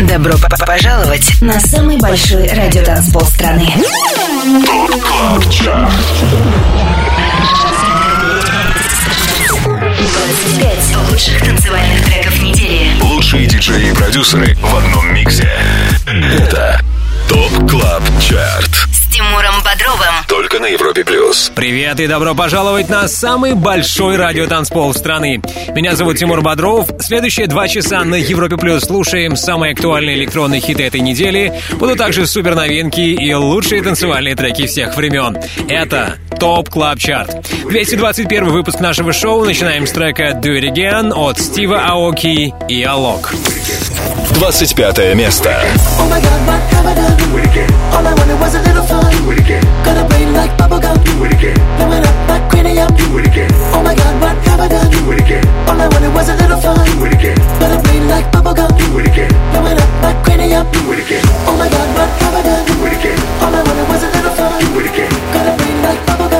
Добро пожаловать на самый большой радиотанцпол страны. Пять лучших танцевальных треков недели. Лучшие диджеи и продюсеры в одном миксе. Это ТОП КЛАБ ЧАРТ Бодровым. Только на Европе плюс. Привет и добро пожаловать на самый большой радиотанцпол страны. Меня зовут Тимур Бодров. Следующие два часа на Европе плюс слушаем самые актуальные электронные хиты этой недели. Будут также супер новинки и лучшие танцевальные треки всех времен. Это Top Club Chart. 221 выпуск нашего шоу. Начинаем с трека Do It Again от Стива Аоки и Alok. 25 место. Oh my god, what have I done? Do it again. All I wanted was a little fun. Do it again. Got a brain like bubblegum. Do it again. Blowing up my cranium. Do it again. Oh my god, what have I done? Do it again. All I wanted was a little fun. Do it again. Got a brain like bubblegum. Do it again. Blowing up my cranium. Do it again. Oh my god, what have I done? Do it again. All I wanted was a little fun. Do it again. Got a brain like bubblegum.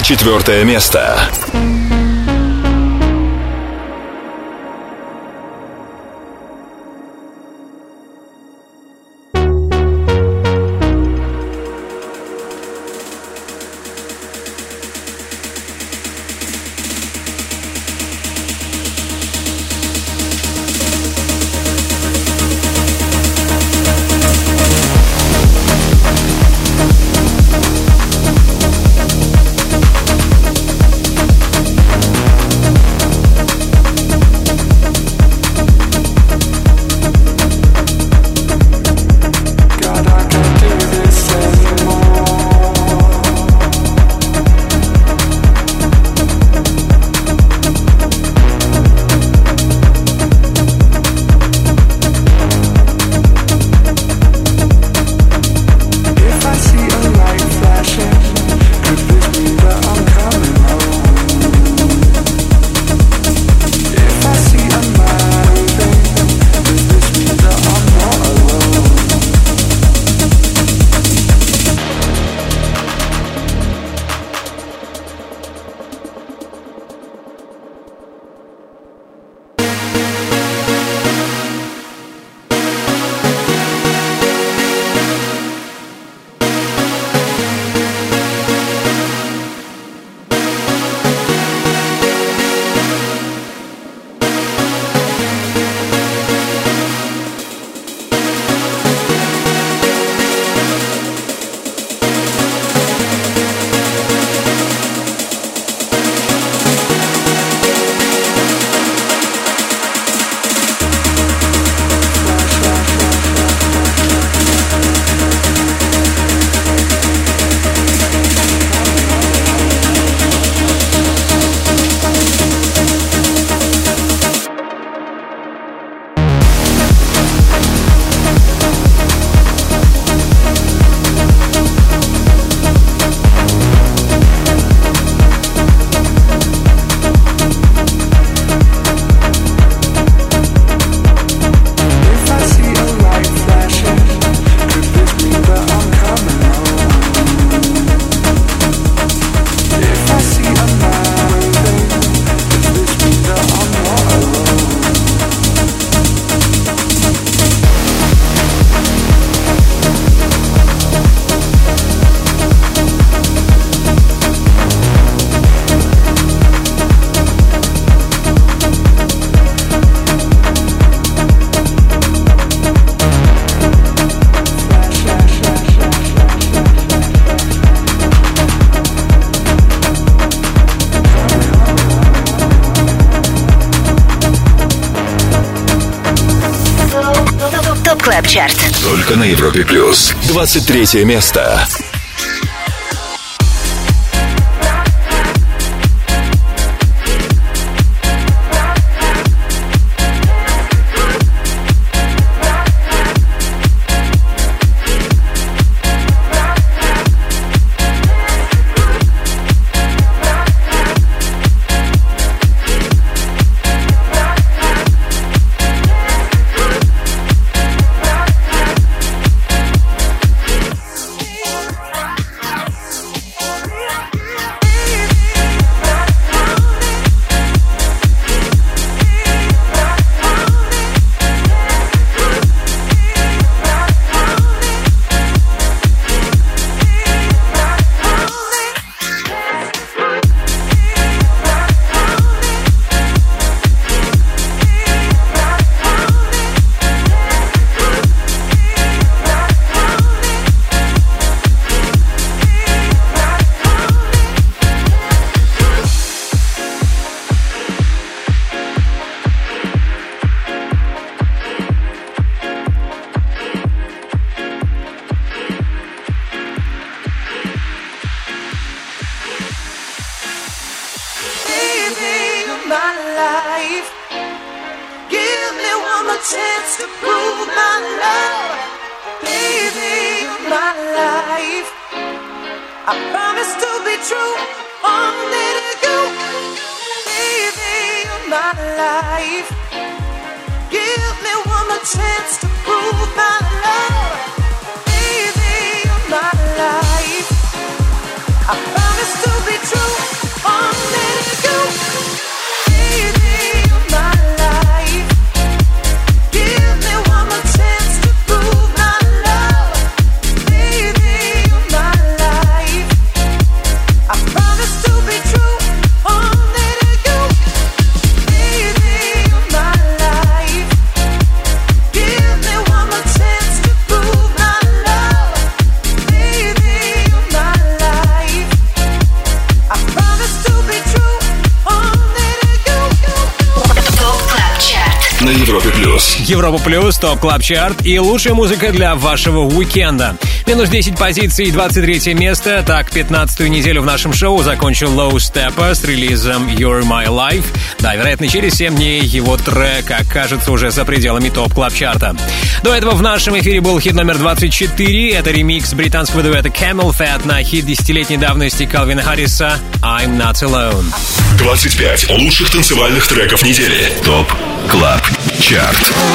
24 место. 23 место. Европа Плюс, Top Club Chart и лучшая музыка для вашего уикенда. Минус 10 позиций и 23 место. Так, 15-ю неделю в нашем шоу закончил Low Steppa с релизом You're My Life. Да, вероятно, через 7 дней его трек окажется уже за пределами Top Club Chart а. До этого в нашем эфире был хит номер 24. Это ремикс британского дуэта CamelPhat на хит десятилетней давности Калвина Харриса I'm Not Alone. 25 лучших танцевальных треков недели. Top Club Chart.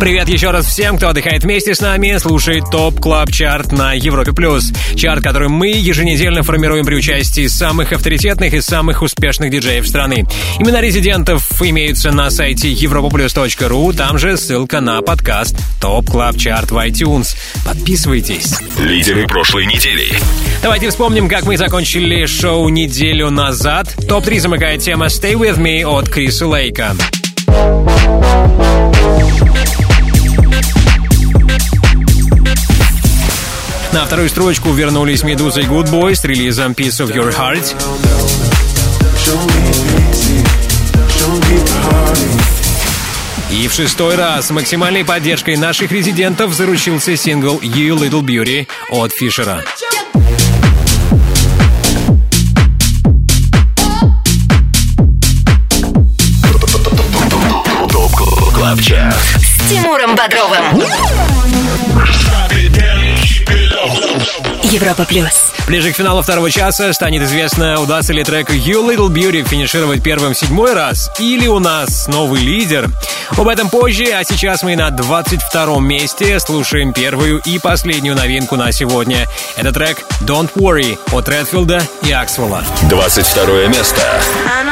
Привет еще раз всем, кто отдыхает вместе с нами, слушает Top Club Chart на Европе+. плюс. Чарт, который мы еженедельно формируем при участии самых авторитетных и самых успешных диджеев страны. Имена резидентов имеются на сайте europaplus.ru, там же ссылка на подкаст Top Club Chart в iTunes. Подписывайтесь. Лидеры прошлой недели. Давайте вспомним, как мы закончили шоу неделю назад. Топ-3 замыкает тема «Stay With Me» от Криса Лейка. На вторую строчку вернулись Медуза и Goodboys с релизом Piece of Your Heart. И в шестой раз максимальной поддержкой наших резидентов заручился сингл You Little Beauty от Фишера. С Тимуром Бодровым. Европа плюс. Ближе к финалу второго часа станет известно, удастся ли трек You Little Beauty финишировать первым седьмой раз, или у нас новый лидер. Об этом позже, а сейчас мы на 22 месте слушаем первую и последнюю новинку на сегодня. Это трек Don't Worry от Редфилда и Аксвелла. 22 место. I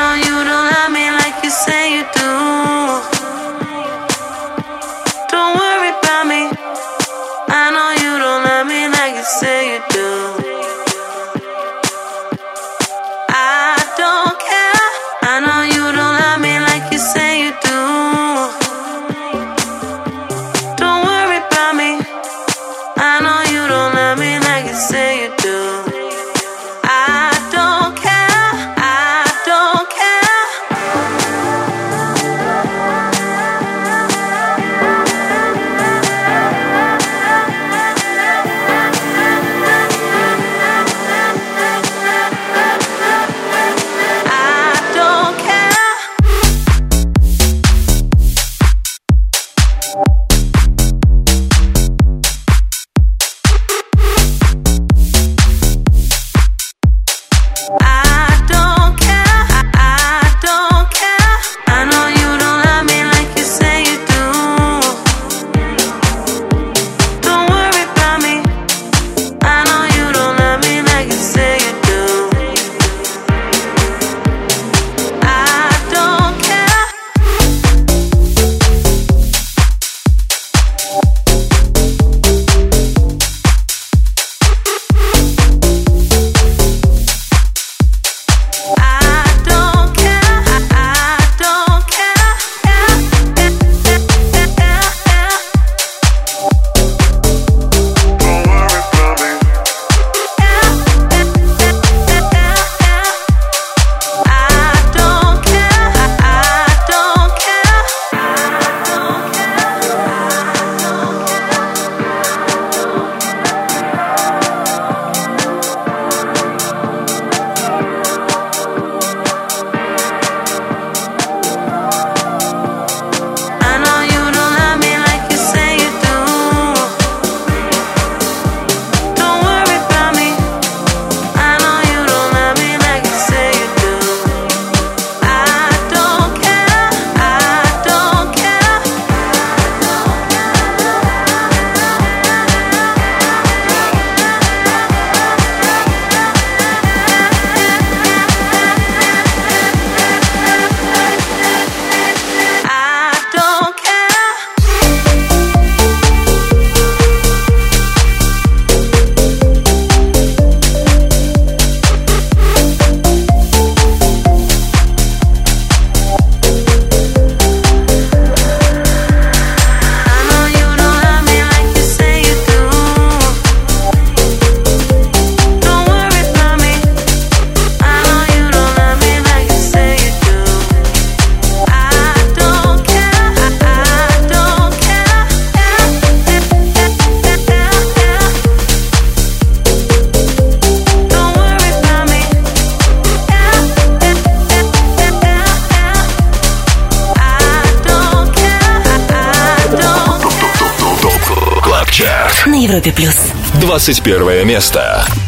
21 место.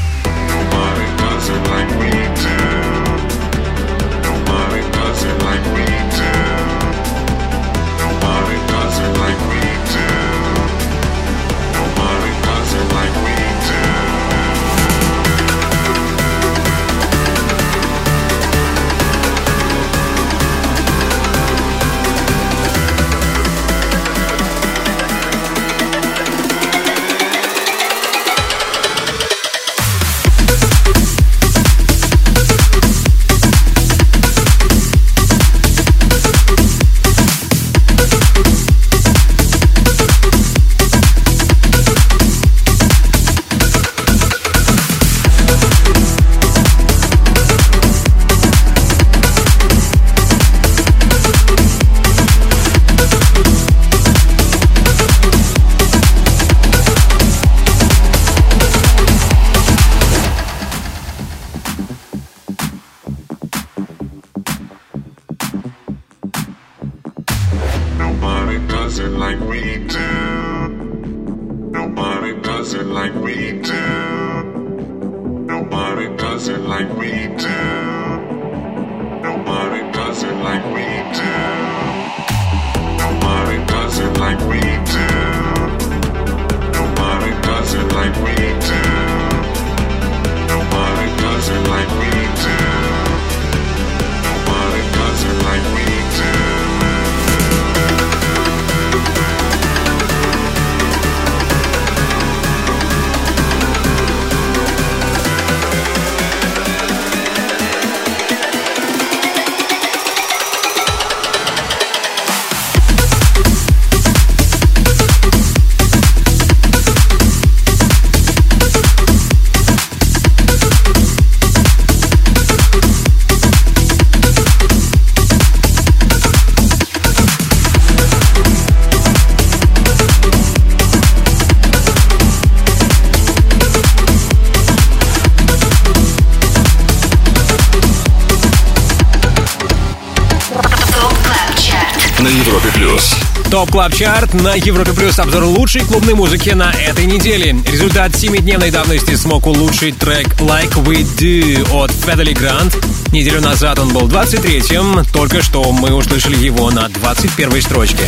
Club Chart на Европе Плюс обзор лучшей клубной музыки на этой неделе. Результат 7-дневной давности смог улучшить трек Like We Do от Fedde Le Grand. Неделю назад он был 23-м, только что мы услышали его на 21-й строчке.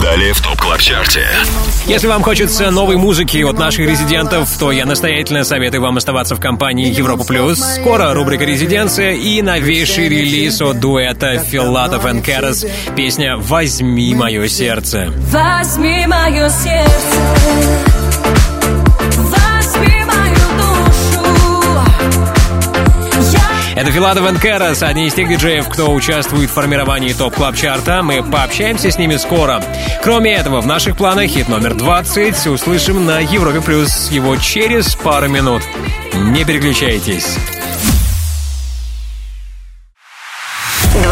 Далее в Top Club Chart е. Если вам хочется новой музыки от наших резидентов, то я настоятельно советую вам оставаться в компании Европа Плюс. Скоро рубрика «Резиденция» и новейший релиз от дуэта Филатов и Карас. Песня «Возьми мое сердце». Возьми мое сердце. Это Филадов и Кэрос, одни из тех диджеев, кто участвует в формировании топ клаб чарта Мы пообщаемся с ними скоро. Кроме этого, в наших планах хит номер 20 услышим на Европе Плюс его через пару минут. Не переключайтесь.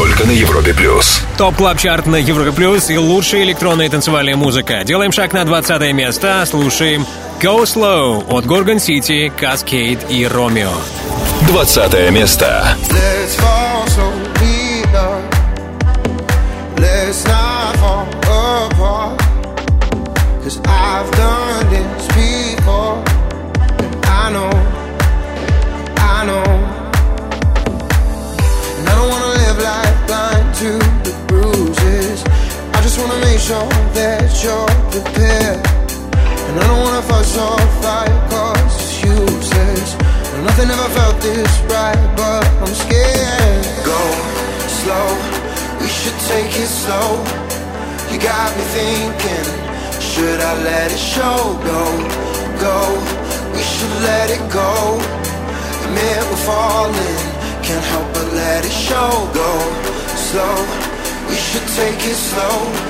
Только на Европе Плюс. Top Club Chart на Европе Плюс и лучшая электронная танцевальная музыка. Делаем шаг на 20 место, слушаем Go Slow от Gorgon City, Cascade и Ромео. 20 место. Let's fall prepared. And I don't wanna fuss or fight cause it's useless. No, nothing ever felt this right, but I'm scared. Go slow, we should take it slow. You got me thinking, should I let it show? Go, go, we should let it go. Admit we're falling, can't help but let it show. Go slow, we should take it slow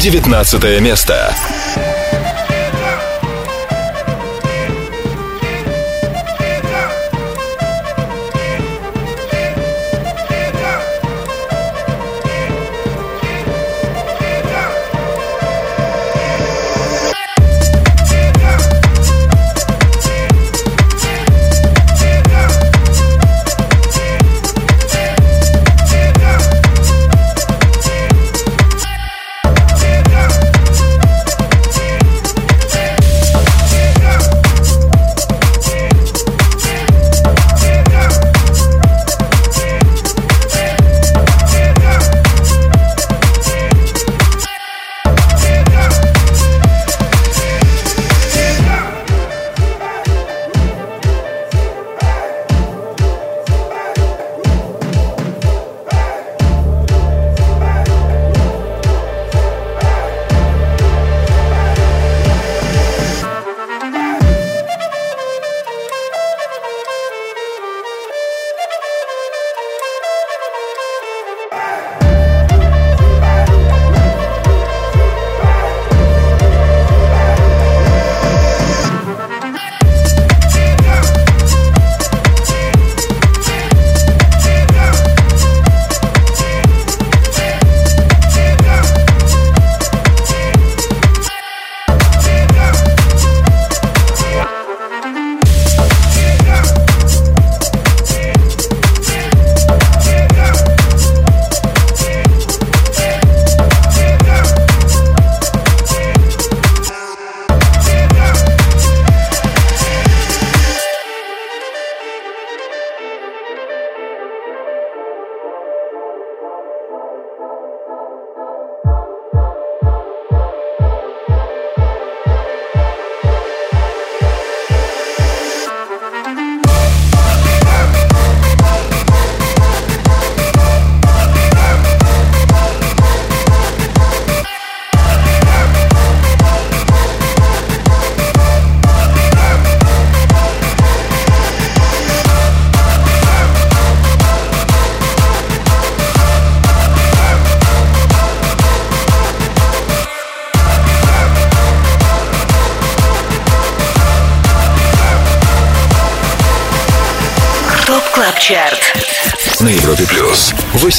19 место.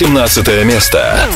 17 место.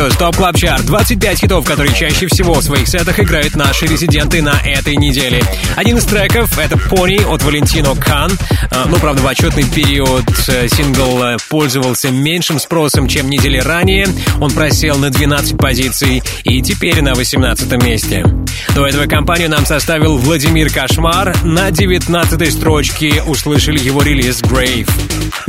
Плюс, топ клаб чарт 25 хитов, которые чаще всего в своих сетах играют наши резиденты на этой неделе. Один из треков — это «Пони» от Валентино Кан. А, Ну, правда, в отчетный период э, сингл э, пользовался меньшим спросом, чем недели ранее. Он просел на 12 позиций и теперь на 18 месте. До этого компанию нам составил Владимир Кошмар. На 19 строчке услышали его релиз «Grave».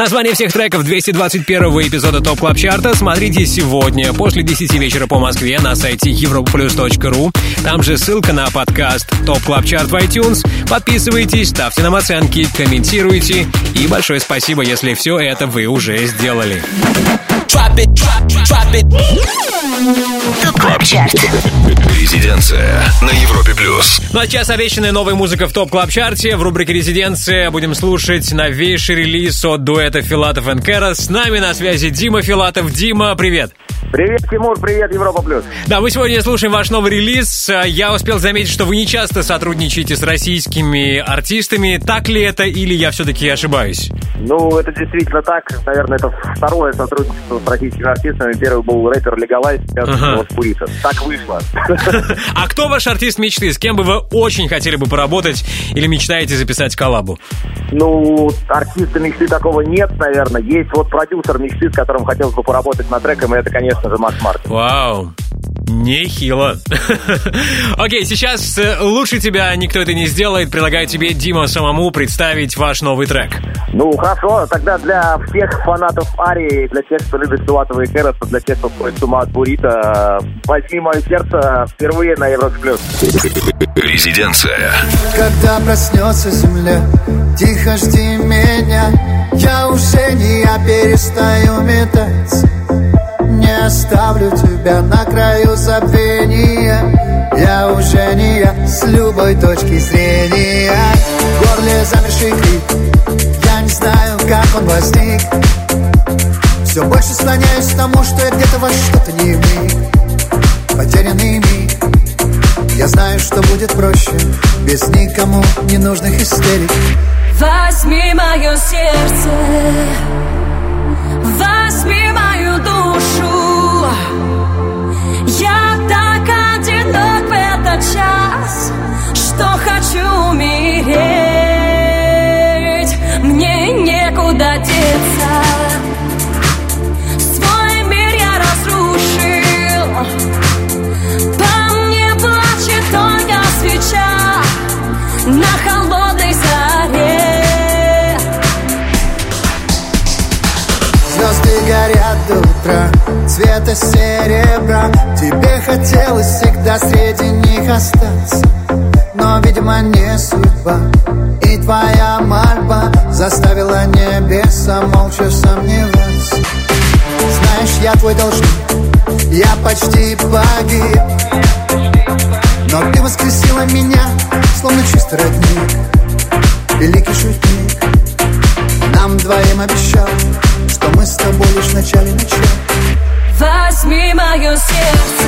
Название всех треков 221 эпизода Top Club Chart а смотрите сегодня после 10 вечера по Москве на сайте europaplus.ru. Там же ссылка на подкаст Top Club Chart в iTunes. Подписывайтесь, ставьте нам оценки, комментируйте. И большое спасибо, если все это вы уже сделали. Top Club Chart Резиденция на Европе плюс. Ну а сейчас обещанная новая музыка в Top Club Chart е. В рубрике «Резиденция» будем слушать новейший релиз от дуэта Филатов и Карас. С нами на связи Дима Филатов. Дима, привет! Привет, Тимур, привет, Европа Плюс. Да, мы сегодня слушаем ваш новый релиз. Я успел заметить, что вы не часто сотрудничаете с российскими артистами. Так ли это или я все-таки ошибаюсь? Ну, это действительно так. Наверное, это второе сотрудничество с российскими артистами. Первый был рэпер Легалайз, сейчас Ага. Пурита. Так вышло. А кто ваш артист мечты? С кем бы вы очень хотели бы поработать или мечтаете записать коллабу? Ну, артиста мечты такого нет, наверное. Есть вот продюсер мечты, с которым хотелось бы поработать над треком, и это, конечно же, Макс Мартин. Вау. Нехило. Окей, сейчас э, лучше тебя никто это не сделает. Предлагаю тебе, Дима, самому представить ваш новый трек. Ну, хорошо, тогда для всех фанатов Арии, для тех, кто любит Филатова и Кэроса, для тех, кто сходит с ума от Бурита, возьми мое сердце впервые на Европе Плюс. Резиденция. Когда проснется земля, тихо жди меня Я уже не я перестаю метаться Не оставлю тебя на краю забвения. Я уже не я с любой точки зрения. В горле замерший крик. Я не знаю, как он возник. Все больше склоняюсь к тому, что я где-то во что-то не вник. Потерянный миг. Я знаю, что будет проще. Без никому ненужных истерик. Возьми мое сердце, возьми мою душу. Я так одинок в этот час, что хочу умереть. Мне некуда деться. До утра. Цвета серебра. Тебе хотелось всегда среди них остаться. Но, видимо, не судьба. И твоя мольба Заставила небеса молча сомневаться. Знаешь, я твой должник. Я почти погиб. Но ты воскресила меня Словно чистый родник. Великий шутник. Нам двоим обещал Что мы с тобой лишь в начале начала Возьми мое сердце,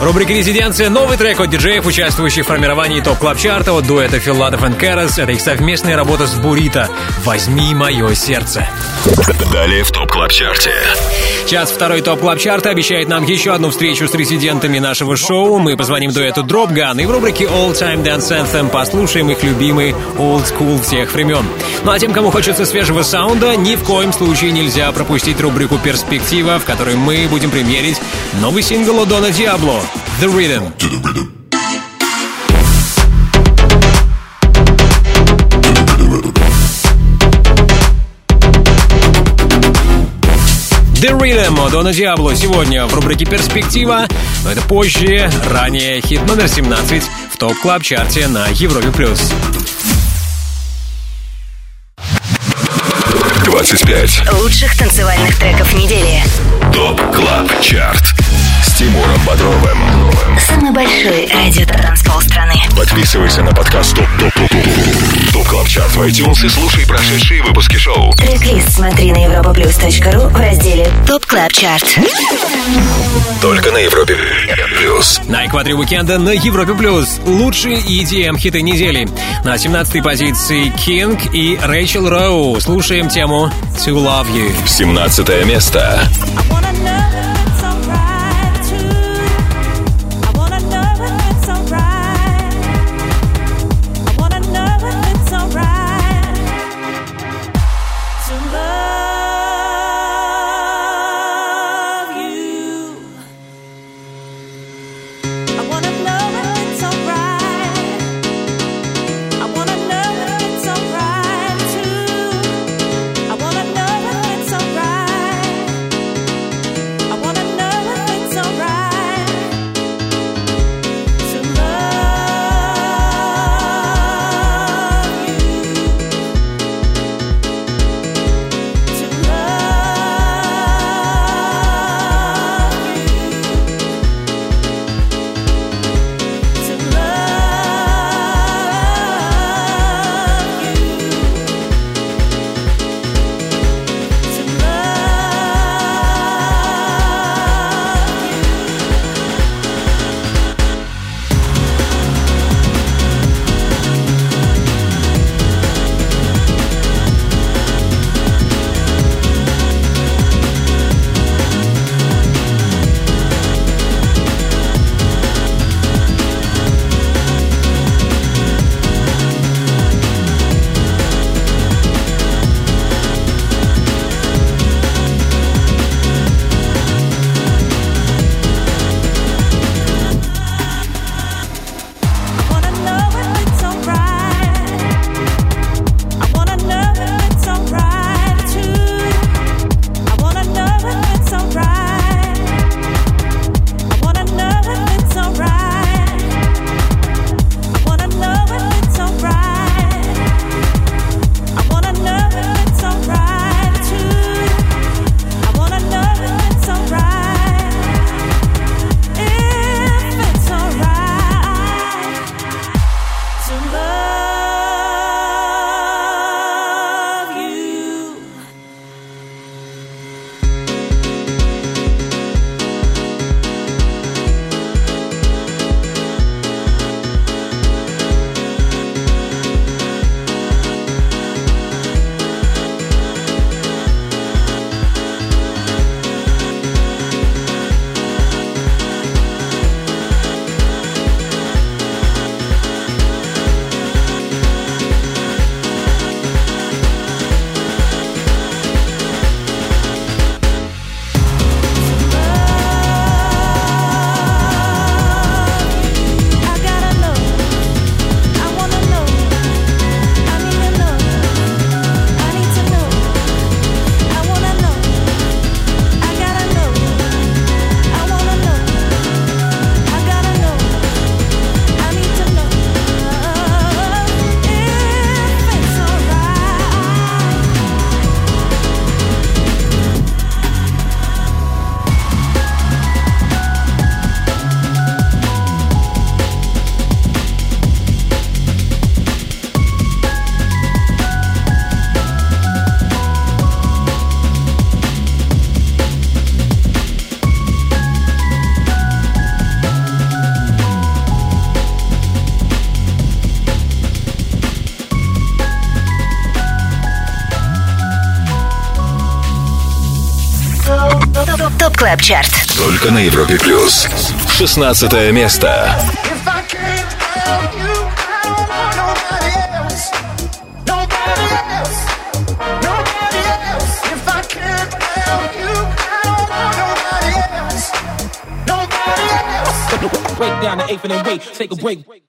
Рубрика «Резиденция» новый трек от диджеев, участвующих в формировании Top Club Chart а от дуэта Филатов и Карас. Это их совместная работа с Burito «Возьми мое сердце». Далее в Top Club Chart е. Час второй Top Club Chart а обещает нам еще одну встречу с резидентами нашего шоу. Мы позвоним дуэту Gun и в рубрике All Time Dance Anthem послушаем их любимый Old School всех времен. Ну а тем, кому хочется свежего саунда, ни в коем случае нельзя пропустить рубрику «Перспектива», в которой мы будем примерить новый сингл у Дона Диабло «The Rhythm». The Rhythm от Дона Диабло сегодня в рубрике «Перспектива». Но это позже, ранее хит номер 17 в топ клаб чарте на Европе+. плюс. 25. Лучших танцевальных треков недели. Top Club Chart. С Тимуром Бодровым. Самый большой радиотанцпол страны. Подписывайся на подкаст Top Top Top Top Top Club Chart в iTunes и слушай прошедшие выпуски шоу. Трек-лист смотри на europaplus.ru в разделе Top Club Chart. Только на Европе Плюс. На экваторе уикенда на Европе+. плюс Лучшие EDM-хиты недели. На 17-й позиции King и Рэйчел Роу. Слушаем тему «To Love You». 17 место. I wanna know Чарт. Только на Европе Плюс. 16 место. Break down the eighth and then wait, take a break.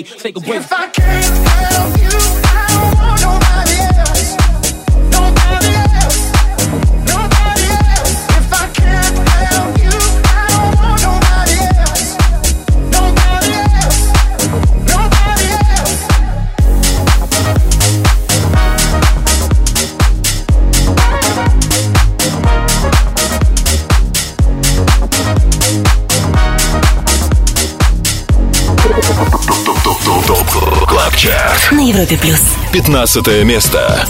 take a break. 15 место.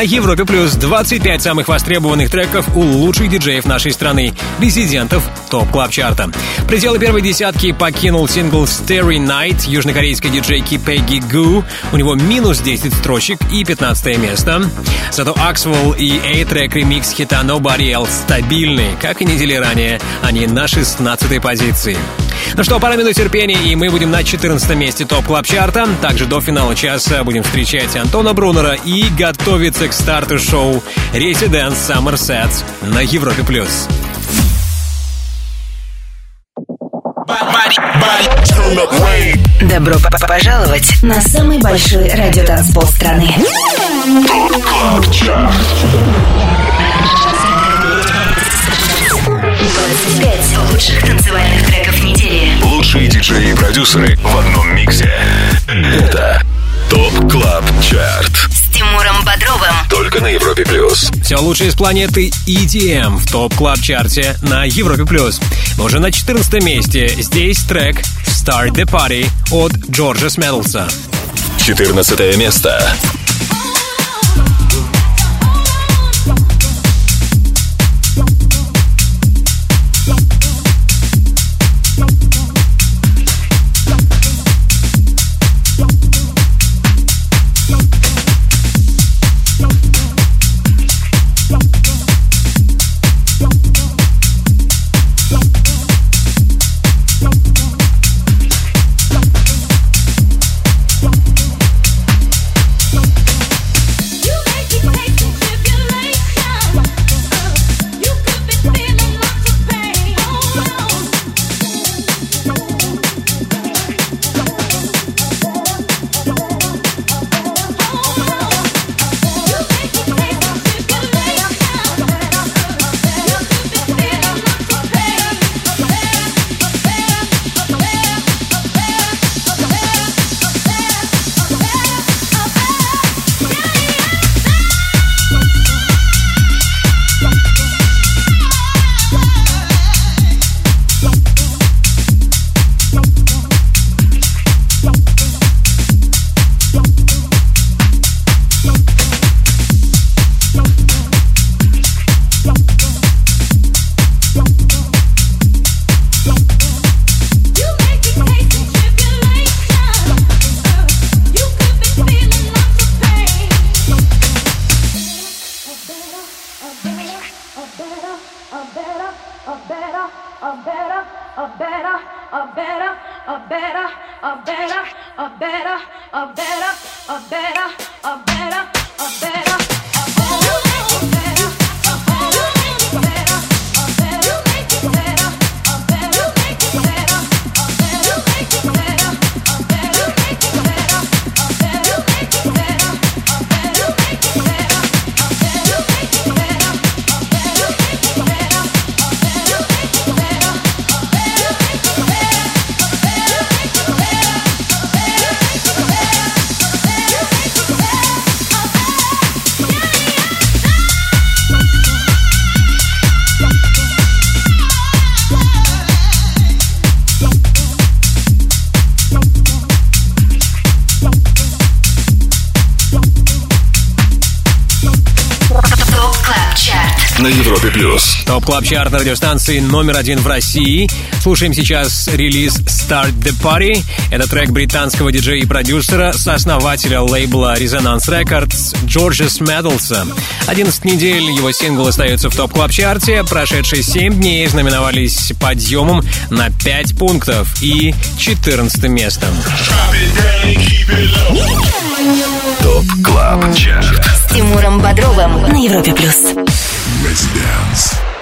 На Европе Плюс 25 самых востребованных треков у лучших диджеев нашей страны, резидентов Top Club Chart а. Пределы первой десятки покинул сингл Starry Night южнокорейской диджейки Пегги Гу. У него минус 10 строчек и 15 место. Зато Axwell и A-Trak ремикс хита Nobody Else стабильны, как и недели ранее. Они на 16 позиции. Ну что, пара минут терпения, и мы будем на 14 месте Top Club Chart а. Также до финала часа будем встречать Антона Брунера и готовиться к старту шоу Summer Sets на Европе+. плюс. Добро п- пожаловать на самый большой радиотанцпол страны. Club Chart. 25 лучших танцевальных треков недели. Лучшие диджеи и продюсеры в одном миксе. Это Top Club Chart. С Тимуром Бодровым. Только на Европе плюс. Все лучшее из планеты EDM в Top Club Chart е на Европе+. плюс. Мы уже на 14 месте. Здесь трек Start the Party от Джорджа Смедлса. 14 место. Club Chart радиостанции номер один в России. Слушаем сейчас релиз Start the Party. Это трек британского диджея и продюсера, сооснователя лейбла Resonance Records Джорджа Смедлса. 11 недель его сингл остается в Top Club Chart е. Прошедшие 7 дней знаменовались подъемом на 5 пунктов и 14 местом. Top Club Chart. С Тимуром Бодровым на Европе+. плюс.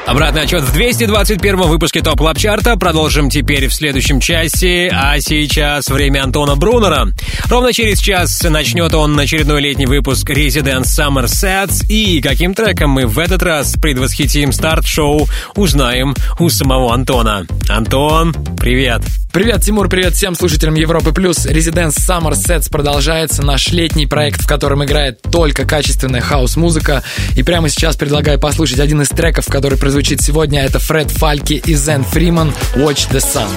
Обратный отсчет в 221 выпуске Top Club Chart а. Продолжим теперь в следующем часе. А сейчас время Антона Брунера. Ровно через час начнет он очередной летний выпуск Residence Summer Sets. И каким треком мы в этот раз предвосхитим старт-шоу, узнаем у самого Антона. Антон, привет. Привет, Тимур, привет всем слушателям Европы Плюс. Residence Summer Sets продолжается наш летний проект, в котором играет только качественная хаус-музыка. И прямо сейчас предлагаю послушать один из треков, который прозвучит сегодня. Это Фред Фальки и Зен Фриман «Watch the Sun».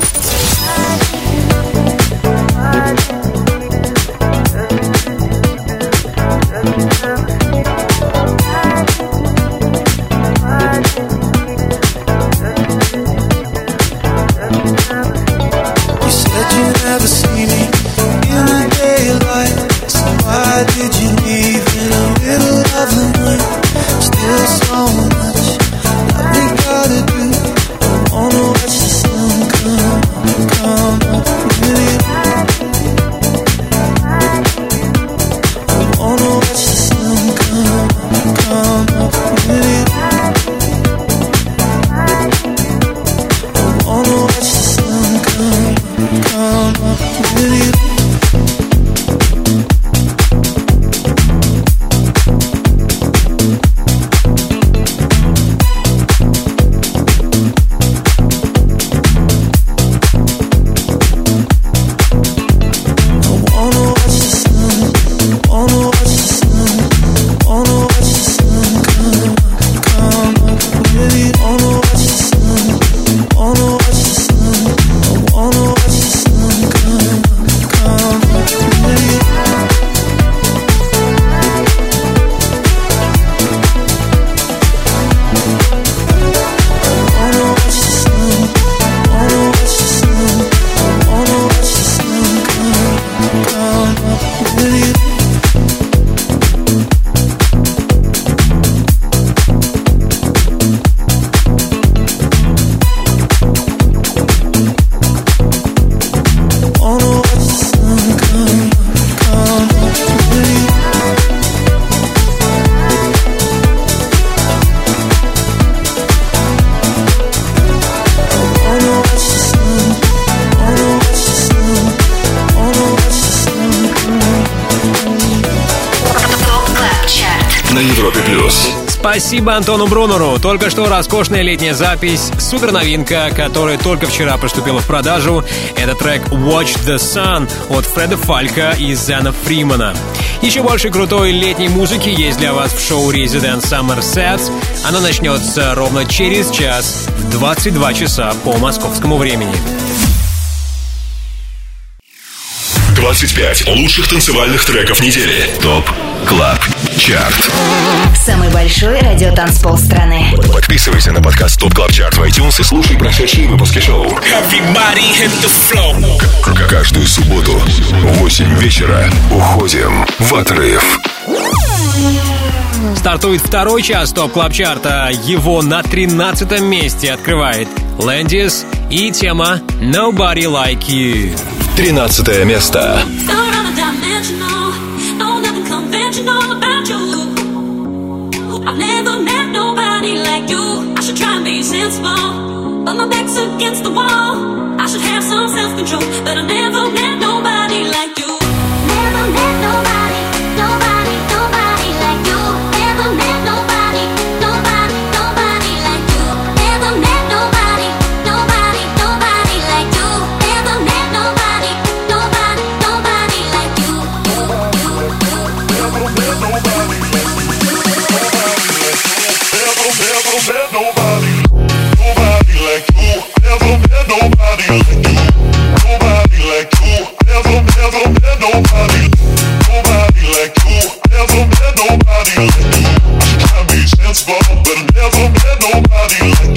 Спасибо Антону Брунеру. Только что роскошная летняя запись, супер новинка, которая только вчера поступила в продажу. Это трек Watch the Sun от Фреда Фалька и Зена Фримана. Еще больше крутой летней музыки есть для вас в шоу Resident Summer Sets. Оно начнется ровно через час в 22 часа по московскому времени. 25 лучших танцевальных треков недели. ТОП Club Chart. Самый большой радиотанцпол страны. Подписывайся на подкаст Top Club Chart в iTunes и слушай прошедшие выпуски шоу. Каждую субботу в 8 вечера уходим в отрыв. Стартует второй час Top Club Chart а. Его на 13 месте открывает Лэндис и тема Nobody Like You. 13 место. No nothing conventional about. I've never met nobody like you. I should try and be sensible, but my back's against the wall. I should have some self-control, but I never met nobody like you. body.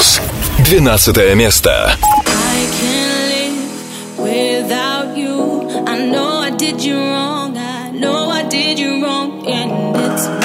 Плюс. 12 место. I can't live without you. I know I did you wrong. I know I did you wrong, and it's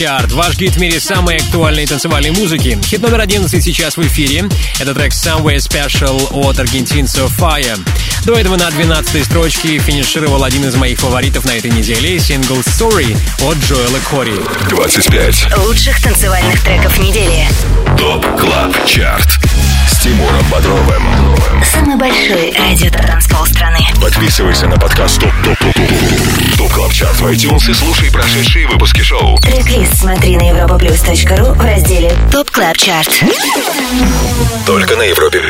Chart, ваш гид в мире самой актуальной танцевальной музыки. Хит номер 11 сейчас в эфире. Это трек Somewhere Special от аргентинцев Fire. До этого на 12 строчке финишировал один из моих фаворитов на этой неделе, сингл Sorry от Джоэла Кори. 25. Лучших танцевальных треков недели. Top Club Chart. Тимуром Бодровым. Самый большой радиотанцпол страны. Подписывайся на подкаст Top Top Top Top Top Club Chart в iTunes и слушай прошедшие выпуски шоу. Трек-лист смотри на europaplus.ru в разделе Top Club Chart. Только на Европе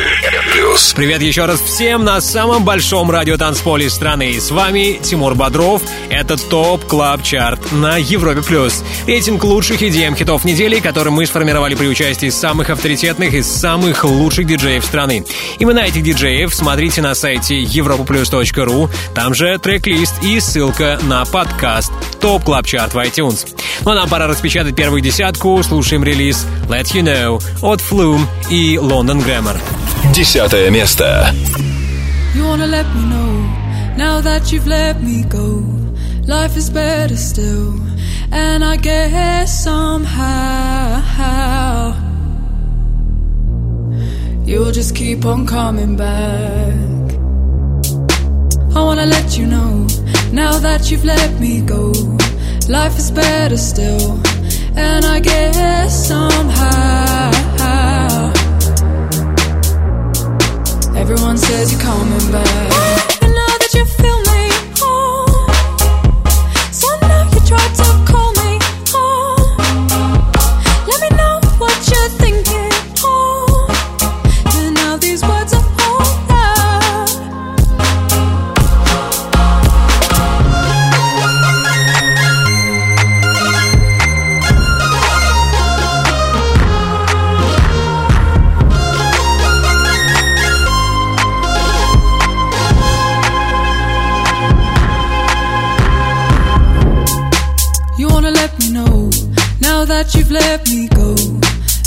плюс. Привет еще раз всем на самом большом радиотанцполе страны. С вами Тимур Бодров. Это Top Club Chart на Европе+. плюс. Рейтинг лучших EDM хитов недели, который мы сформировали при участии самых авторитетных и самых лучших диджеев страны. Имена этих диджеев смотрите на сайте europaplus.ru. Там же трек-лист и ссылка на подкаст ТОП Клаб Чарт в iTunes. Ну а нам пора распечатать первую десятку. Слушаем релиз Let You Know от Flume и London Grammar. Десятое место. You wanna let me know now that you've let me go. Life is better still, and I guess somehow you'll just keep on coming back. I wanna let you know now that you've let me go. Life is better still, and I guess somehow. Everyone says you're coming back. And now that you feel me, oh, so now you try to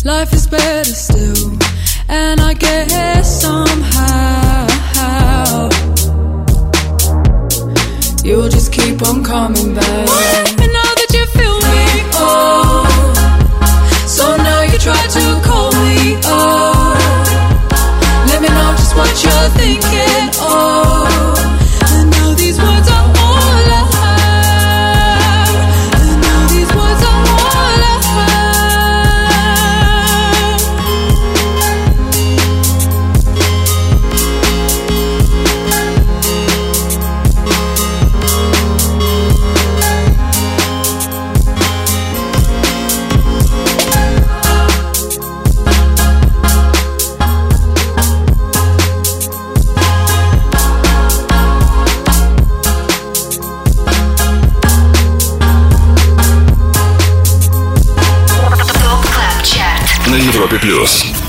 Life is better still, and I guess somehow you'll just keep on coming back. Well, let me know that you feel me. Oh, so now you try to call me. Oh, let me know just what you're thinking.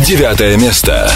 девятое место.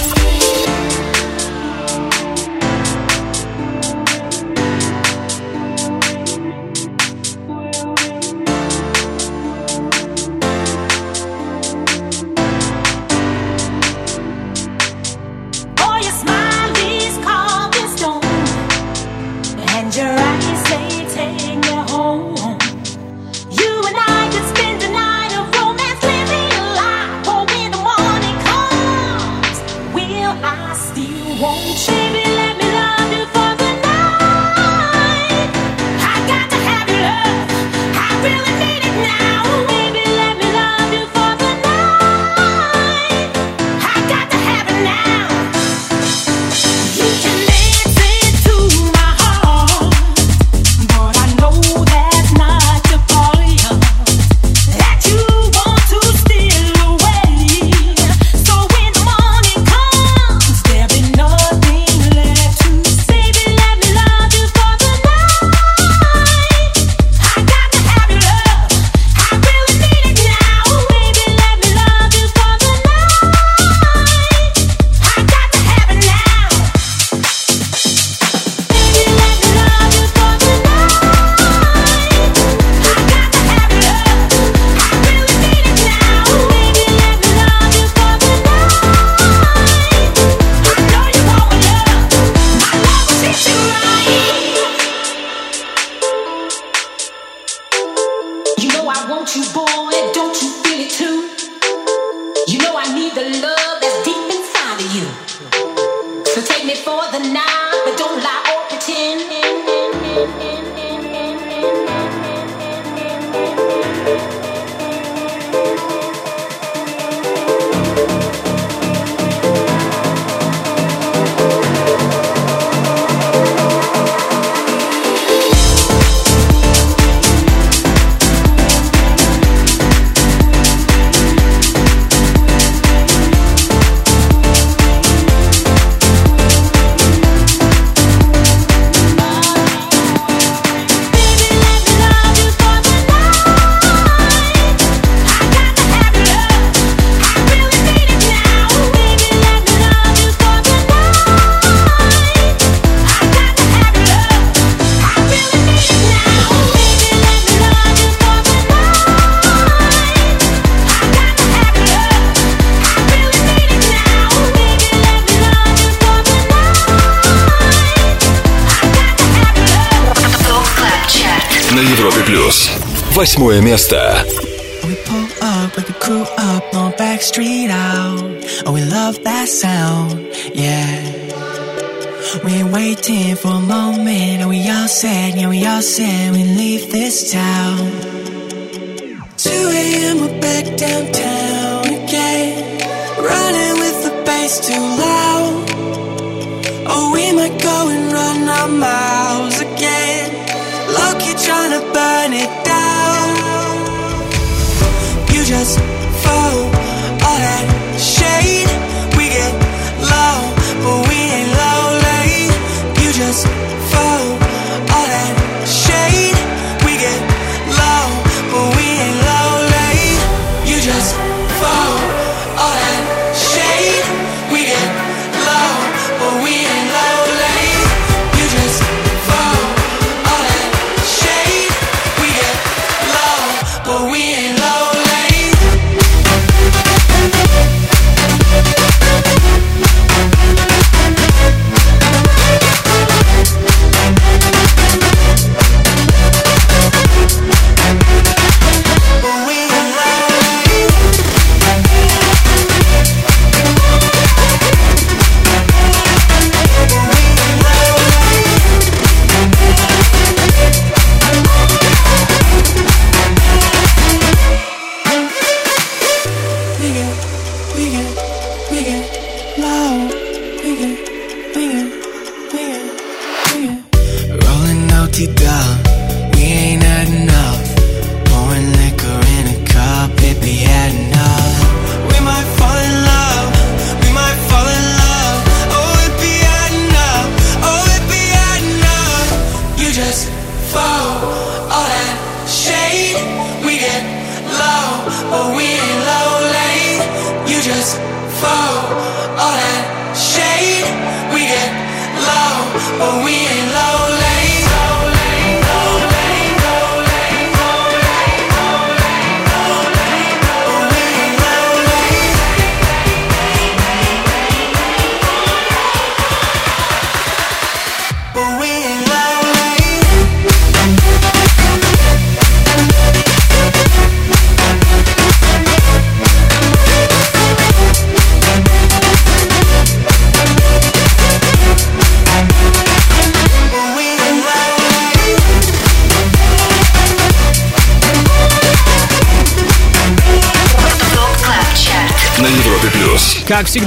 свое место.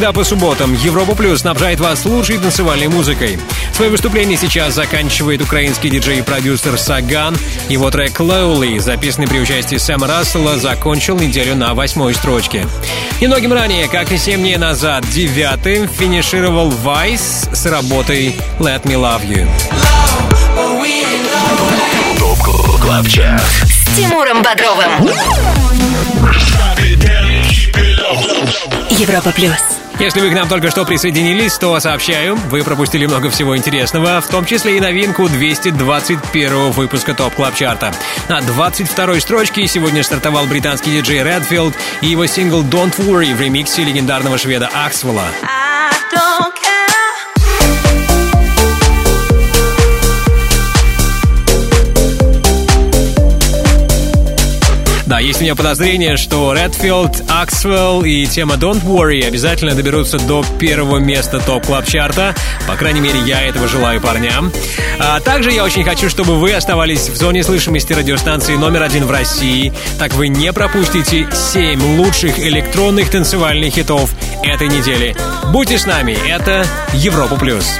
Всегда по субботам, Европа Плюс снабжает вас лучшей танцевальной музыкой. Свое выступление сейчас заканчивает украинский диджей и продюсер Саган. Его трек «Lowly», записанный при участии Сэма Рассела, закончил неделю на восьмой строчке. Немногим ранее, как и семь дней назад, девятым финишировал Вайс с работой «Let Me Love You». ТОП КЛАБ ЧАРТ. С Тимуром Бодровым. Европа плюс. Если вы к нам только что присоединились, то сообщаю, вы пропустили много всего интересного, в том числе и новинку 221 выпуска Top Club Chart а. На 22-й строчке сегодня стартовал британский диджей Redfield и его сингл Don't Worry в ремиксе легендарного шведа Аксвелла. Есть у меня подозрение, что Redfield, Axwell и тема Don't Worry обязательно доберутся до первого места топ клаб чарта По крайней мере, я этого желаю парням. А также я очень хочу, чтобы вы оставались в зоне слышимости радиостанции номер один в России. Так вы не пропустите 7 лучших электронных танцевальных хитов этой недели. Будьте с нами, это Европа Плюс.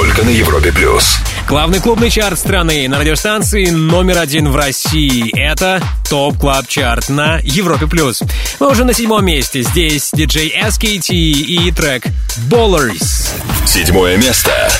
Только на Европе Плюс. Главный клубный чарт страны на радиостанции номер один в России. Это Top Club Chart на Европе+. плюс. Мы уже на седьмом месте. Здесь диджей SKT и трек Ballers. Седьмое место.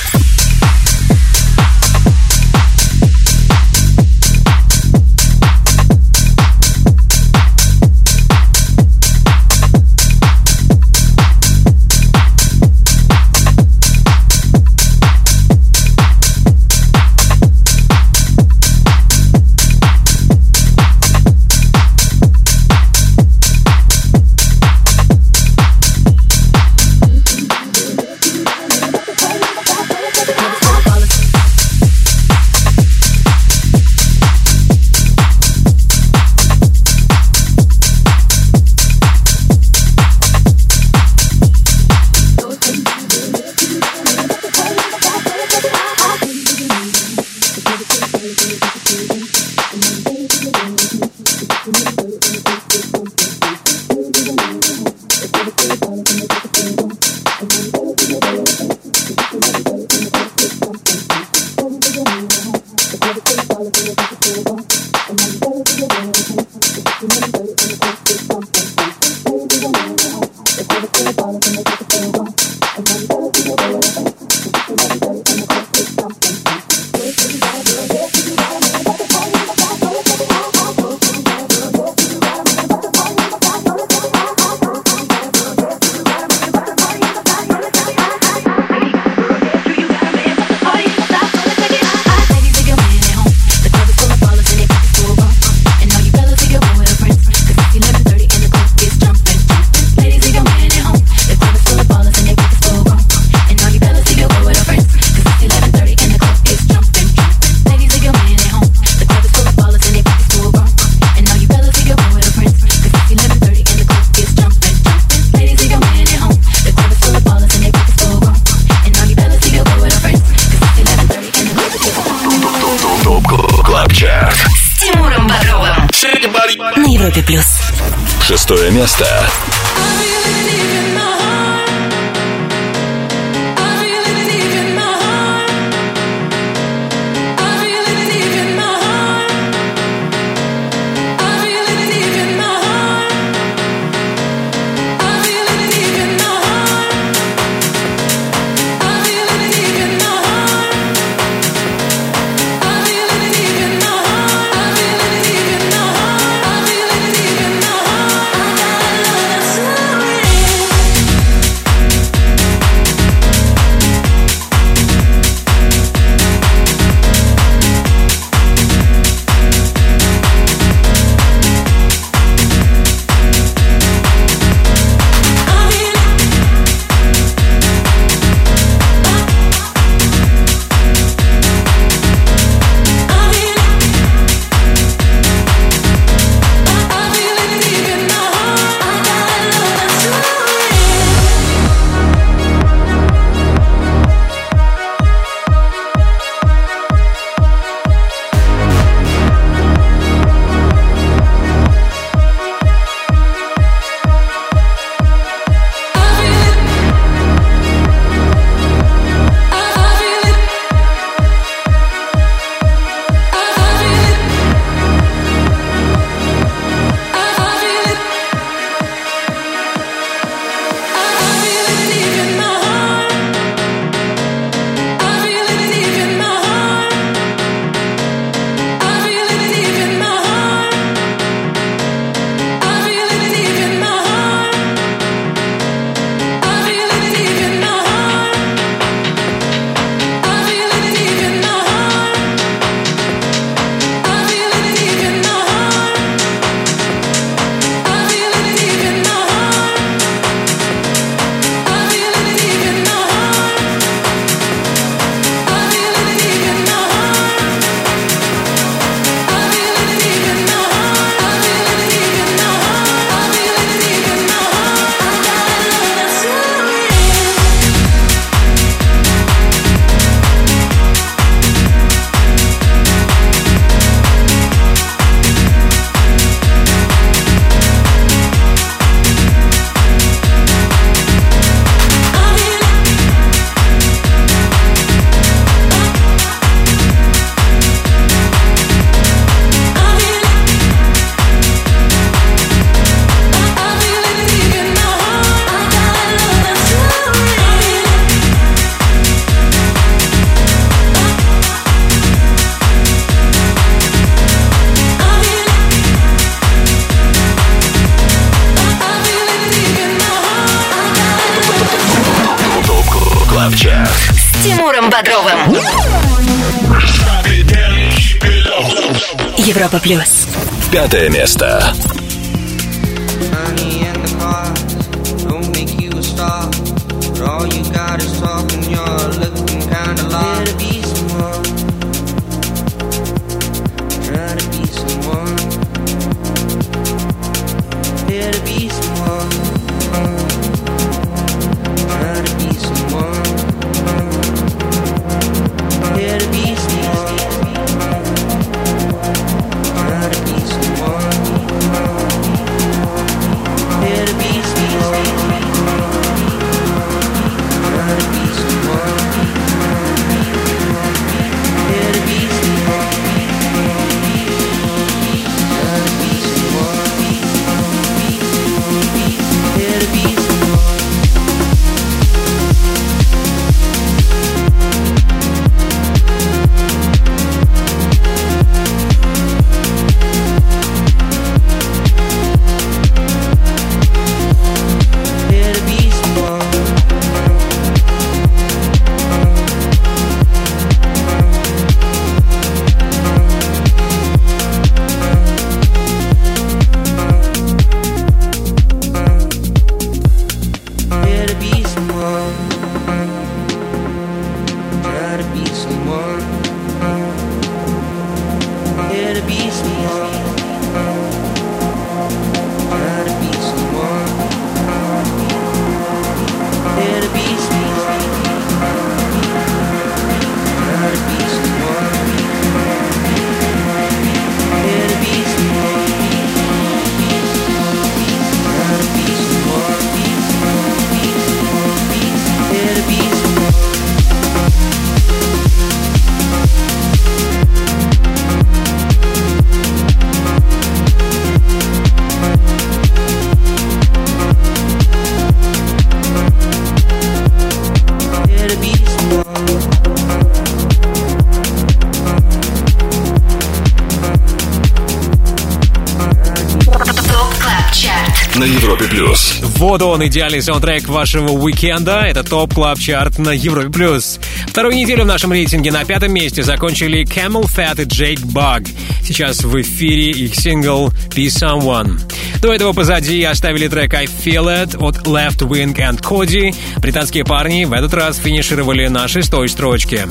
Вот он, идеальный саундтрек вашего уикенда. Это Top Club Chart на Европе+. плюс. Вторую неделю в нашем рейтинге на пятом месте закончили CamelPhat и Jake Bugg. Сейчас в эфире их сингл Be Someone. До этого позади оставили трек I Feel It от Leftwing and Kody. Британские парни в этот раз финишировали на шестой строчке.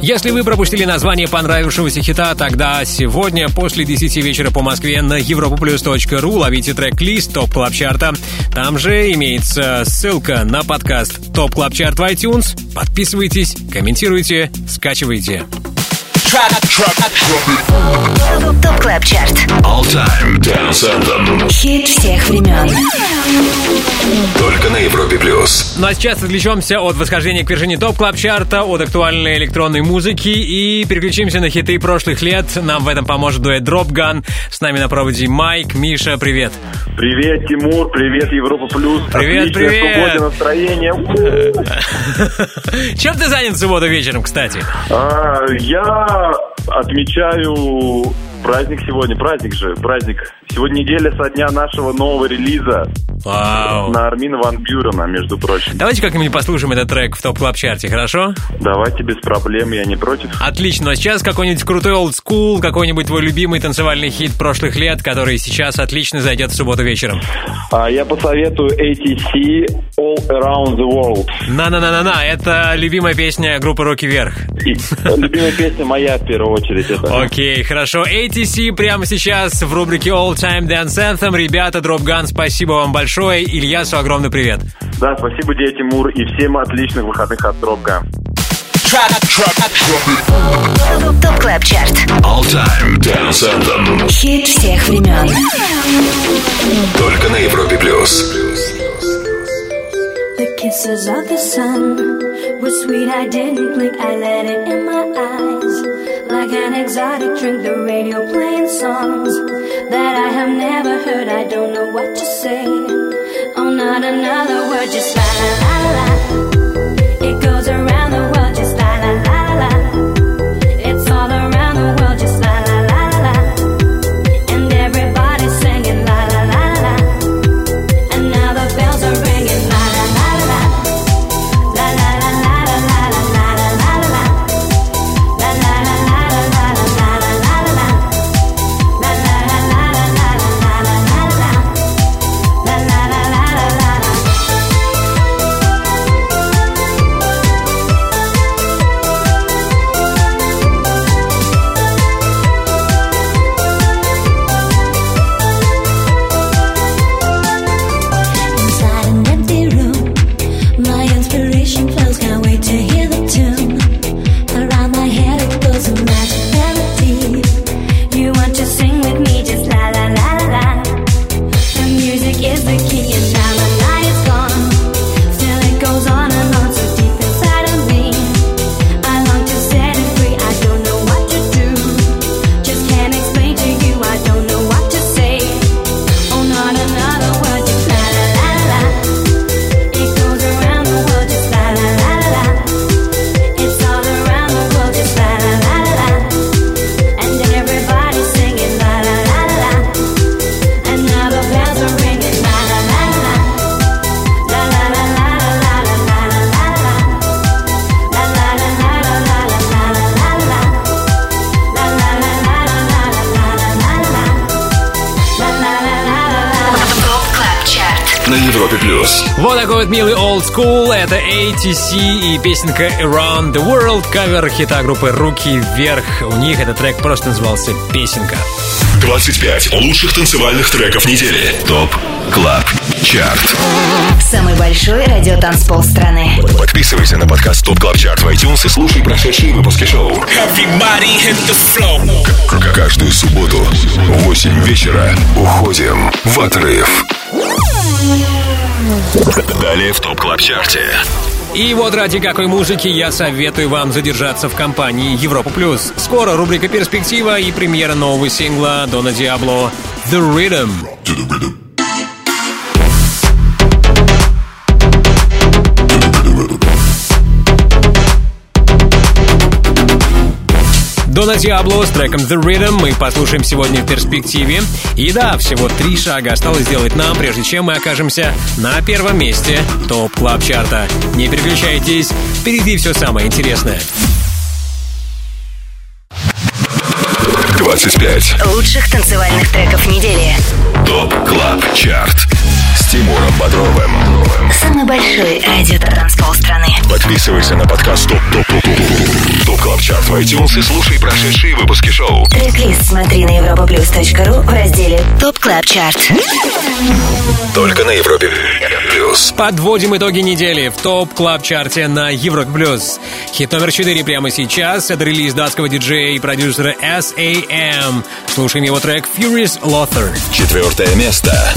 Если вы пропустили название понравившегося хита, тогда сегодня после 10 вечера по Москве на europaplus.ru ловите трек-лист Top Club Chart а. Там же имеется ссылка на подкаст Top Club Chart в iTunes. Подписывайтесь, комментируйте, скачивайте. Top Club Chart. All Time Dance Anthem. Хит всех времен. Только на Европе плюс. Ну а сейчас отвлечемся от восхождения к вершине Top Club Chart а от актуальной электронной музыки и переключимся на хиты прошлых лет. Нам в этом поможет дуэт Dropgun. С нами на проводе Майк. Миша, привет. Привет, Тимур, привет, Европа Плюс. Привет, Отличное привет. настроение. Чем ты занят в субботу вечером, кстати? А, я отмечаю праздник сегодня, праздник же, праздник. Сегодня неделя со дня нашего нового релиза Вау. на Армина Ван Бюрена, между прочим. Давайте как-нибудь послушаем этот трек в топ клаб чарте, хорошо? Давайте без проблем, я не против. Отлично, а сейчас какой-нибудь крутой school, какой-нибудь твой любимый танцевальный хит прошлых лет, который сейчас отлично зайдет в субботу вечером. А, я посоветую ATC All Around the World. На-на-на-на-на, это любимая песня группы «Руки вверх». И любимая песня моя в первую очередь. Это. Окей, хорошо. ATC прямо сейчас в рубрике All Time Dance Anthem. Ребята, Dropgun, спасибо вам большое. Ильясу огромный привет. Да, спасибо тебе, Тимур, и всем отличных выходных от Dropgun. Top Club Chart. All Time Dance Anthem. Хит всех времен. Только на Европе плюс. The kisses of the sun were sweet. I didn't blink. I let it in my eyes. Like an exotic drink, the radio playing songs that I have never heard. I don't know what to say. Oh, not another word, just la la la la. На Европе плюс. Вот такой вот милый old school. Это ATC и песенка Around the World. Кавер хита группы «Руки вверх». У них этот трек просто назывался «Песенка». 25 лучших танцевальных треков недели. Top Club Chart. Самый большой радиотанцпол страны. Подписывайся на подкаст Top Club Chart в iTunes и слушай прошедшие выпуски шоу. Каждую субботу в 8 вечера уходим в отрыв. Далее в Top Club Chart е. И вот ради какой музыки я советую вам задержаться в компании Европа Плюс. Скоро рубрика «Перспектива» и премьера нового сингла Дона Диабло «The Rhythm». Дона Диабло с треком The Rhythm мы послушаем сегодня в перспективе. И да, всего три шага осталось сделать нам, прежде чем мы окажемся на первом месте Top Club Chart а. Не переключайтесь, впереди все самое интересное. 25. Лучших танцевальных треков недели. Top Club Chart с Тимуром Бодровым. Самый большой радиотанцпол страны. Подписывайся на подкаст Top Top Top Top Top Club Chart в iTunes и слушай прошедшие выпуски шоу. Трек-лист смотри на europaplus.ru в разделе Top Club Chart. Только на Европе Плюс. Подводим итоги недели в Top Club Chart е на Европе Плюс. Хит номер 4 прямо сейчас. Это релиз датского диджея и продюсера S.A.M. Слушаем его трек Furious Lothar. Четвертое место.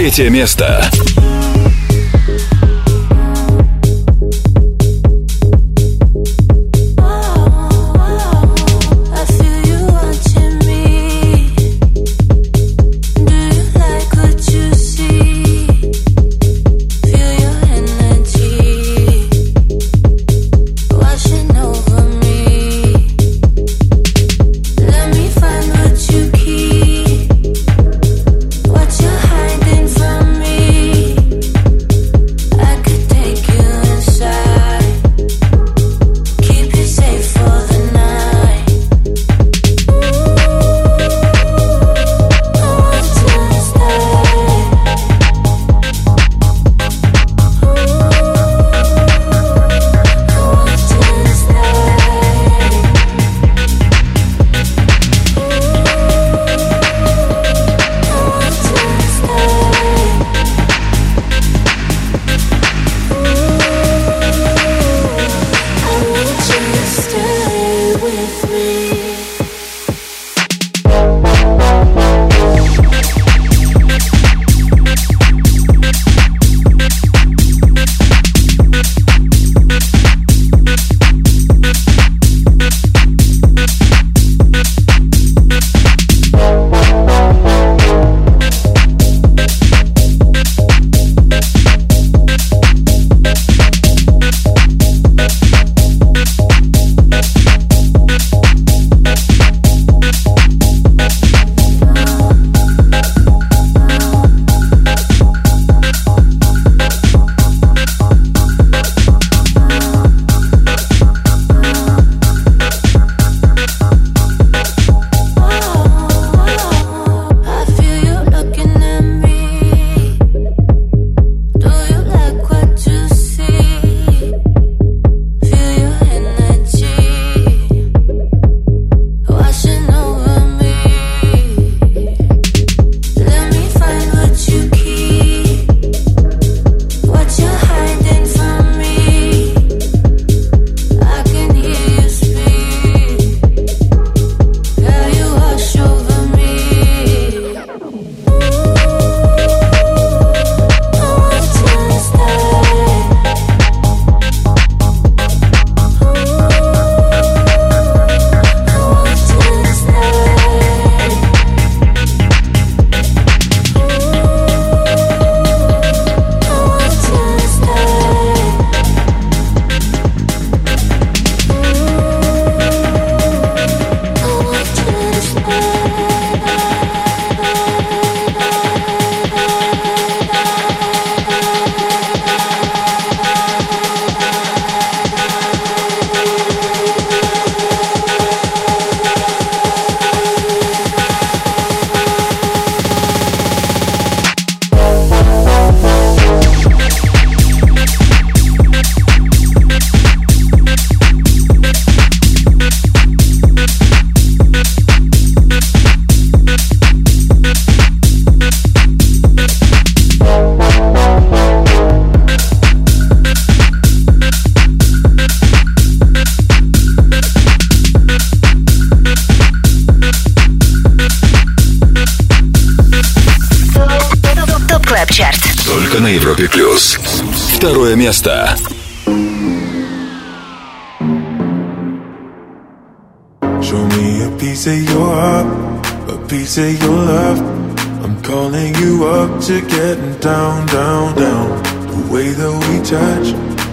Третье место.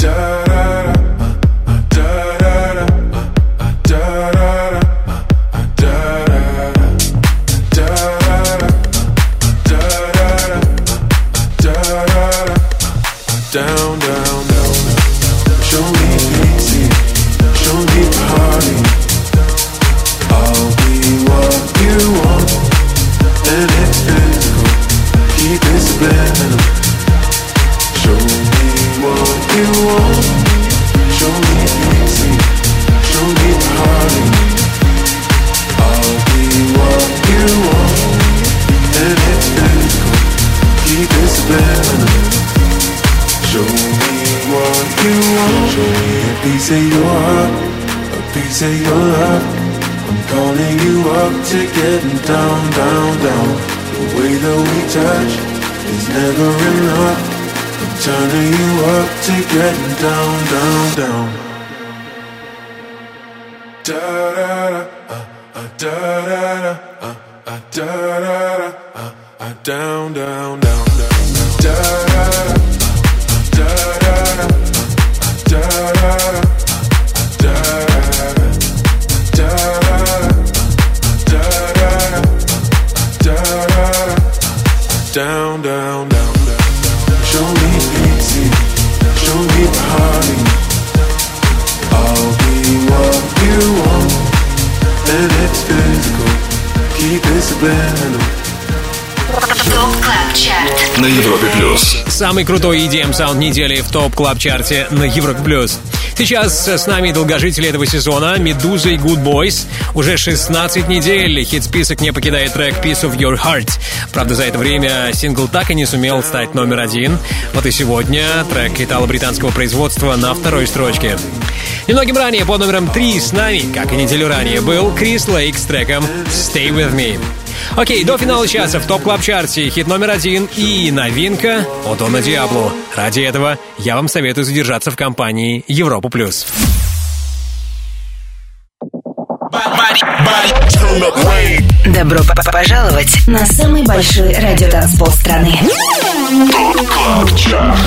Da da da, piece of your heart, a piece of your love. I'm calling you up to getting down, down, down. The way that we touch is never enough. I'm turning you up to getting down, down, down. Da da da, uh, uh, da da da, uh, uh, da da da, uh, uh, down, down, down, down, down. Da da. Da На Европе плюс. Самый крутой EDM саунд недели в топ клаб чарте на Европе плюс. Сейчас с нами долгожители этого сезона Медуза и Good Boys. Уже 16 недель хит-список не покидает трек Piece of Your Heart. Правда, за это время сингл так и не сумел стать номер один. Вот и сегодня трек итало-британского производства на второй строчке. Немногим ранее под номером 3 с нами, как и неделю ранее, был Крис Лейк с треком Stay With Me. Окей, до финала часа в Top Club Chart е хит номер один и новинка от Дона Диабло. Ради этого я вам советую задержаться в компании Европа Плюс. Добро п- п- пожаловать на самый большой радиотанцпол страны. Club Chart.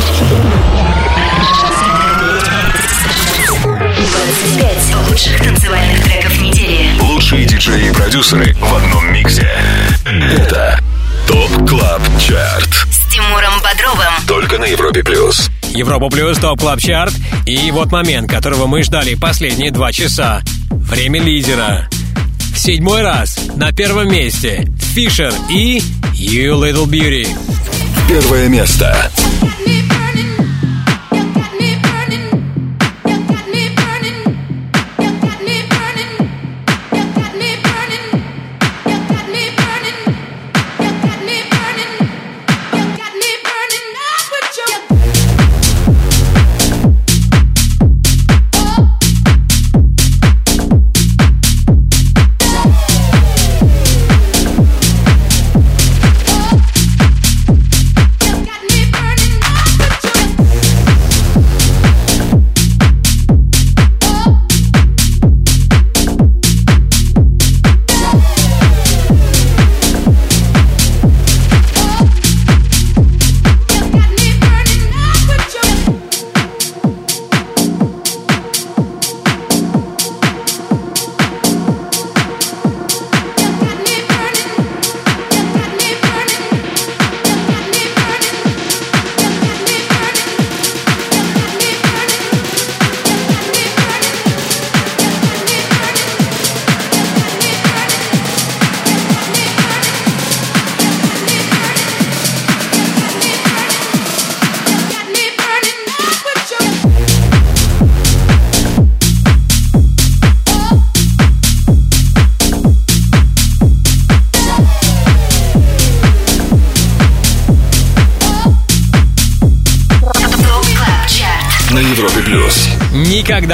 25 лучших танцевальных треков недели. Лучшие диджеи и продюсеры в одном миксе. Это Top Club Chart. С Тимуром Бодровым. Только на Европе плюс. Европа Плюс, Top Club Chart. И вот момент, которого мы ждали последние два часа. Время лидера. В седьмой раз на первом месте Фишер и You Little Beauty. Первое место. Got me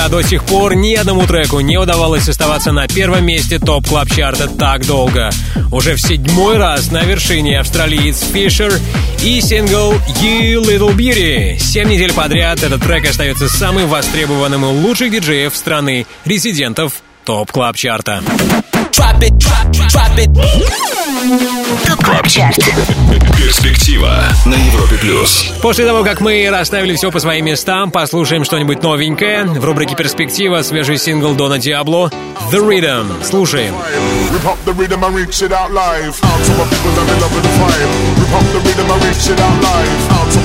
До сих пор ни одному треку не удавалось оставаться на первом месте топ клаб чарта так долго. Уже в седьмой раз на вершине австралиец Фишер и сингл You Little Beauty. Семь недель подряд этот трек остается самым востребованным у лучших диджеев страны, резидентов топ клаб чарта. ТОП КЛАБ ЧАРТ Перспектива на Европе плюс. После того, как мы расставили все по своим местам, послушаем что-нибудь новенькое. В рубрике «Перспектива» свежий сингл Дона Диабло «The Rhythm». Слушаем. Rip up the rhythm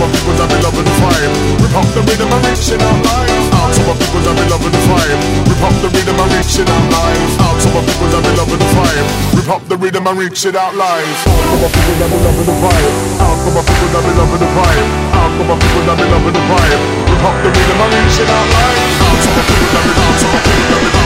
my people that be loving the vibe. Rip up the rhythm and reach it out live. Out to my people that be loving the vibe. Rip up the rhythm and reach it out live. Out to my people that be loving the vibe. Rip up the rhythm and reach it out live. Out to my people that be loving the vibe. The out to my people that be loving the vibe. Out to my people that be loving the vibe. Loving the. Rip up the rhythm and reach it out live. Out to my people that be out to my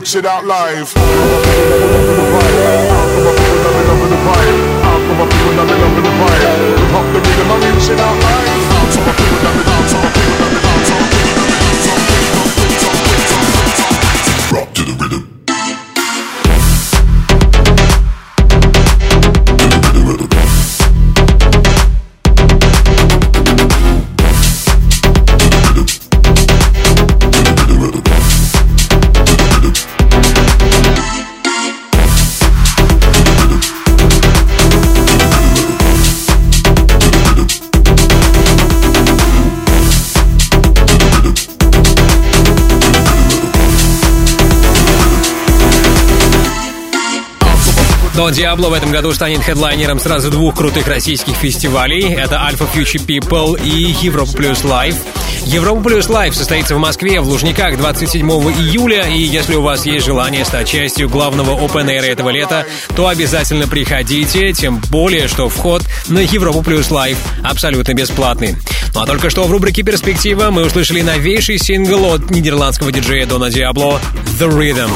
Preach it out live. Half of my people that be loving the vibe. Pop the rhythm, I'm reaching out live. Half of my people that be Дон Диабло в этом году станет хедлайнером сразу двух крутых российских фестивалей. Это Alfa Future People и Европа Плюс Live. Европа Плюс Live состоится в Москве в Лужниках 27 июля. И если у вас есть желание стать частью главного Open Air этого лета, то обязательно приходите. Тем более, что вход на Европу Плюс Live абсолютно бесплатный. Ну а только что в рубрике «Перспектива» мы услышали новейший сингл от нидерландского диджея Дона Диабло «The Rhythm».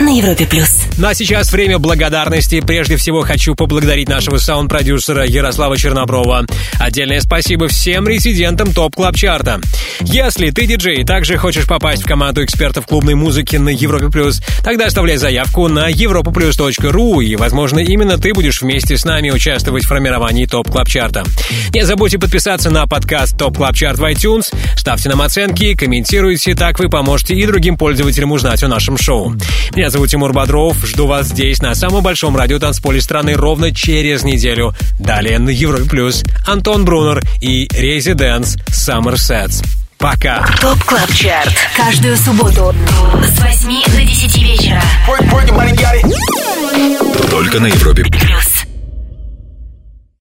На Европе Плюс. Ну а сейчас время благодарности. Прежде всего хочу поблагодарить нашего саунд-продюсера Ярослава Черноброва. Отдельное спасибо всем резидентам Top Club Chart а. Если ты диджей и также хочешь попасть в команду экспертов клубной музыки на Европе Плюс, тогда оставляй заявку на europaplus.ru и, возможно, именно ты будешь вместе с нами участвовать в формировании Top Club Chart а. Не забудьте подписаться на подкаст Top Club Chart в iTunes, ставьте нам оценки, комментируйте, так вы поможете и другим пользователям узнать о нашем шоу. Меня зовут Тимур Бодров, жду вас здесь, на самом большом радиотанцполе страны, ровно через неделю. Далее на Европе Плюс Антон Брунер и Резиденс Summer Sets. Пока. ТОП КЛАБ ЧАРТ. Каждую субботу с 8 до 10 вечера. Только на Европе Плюс.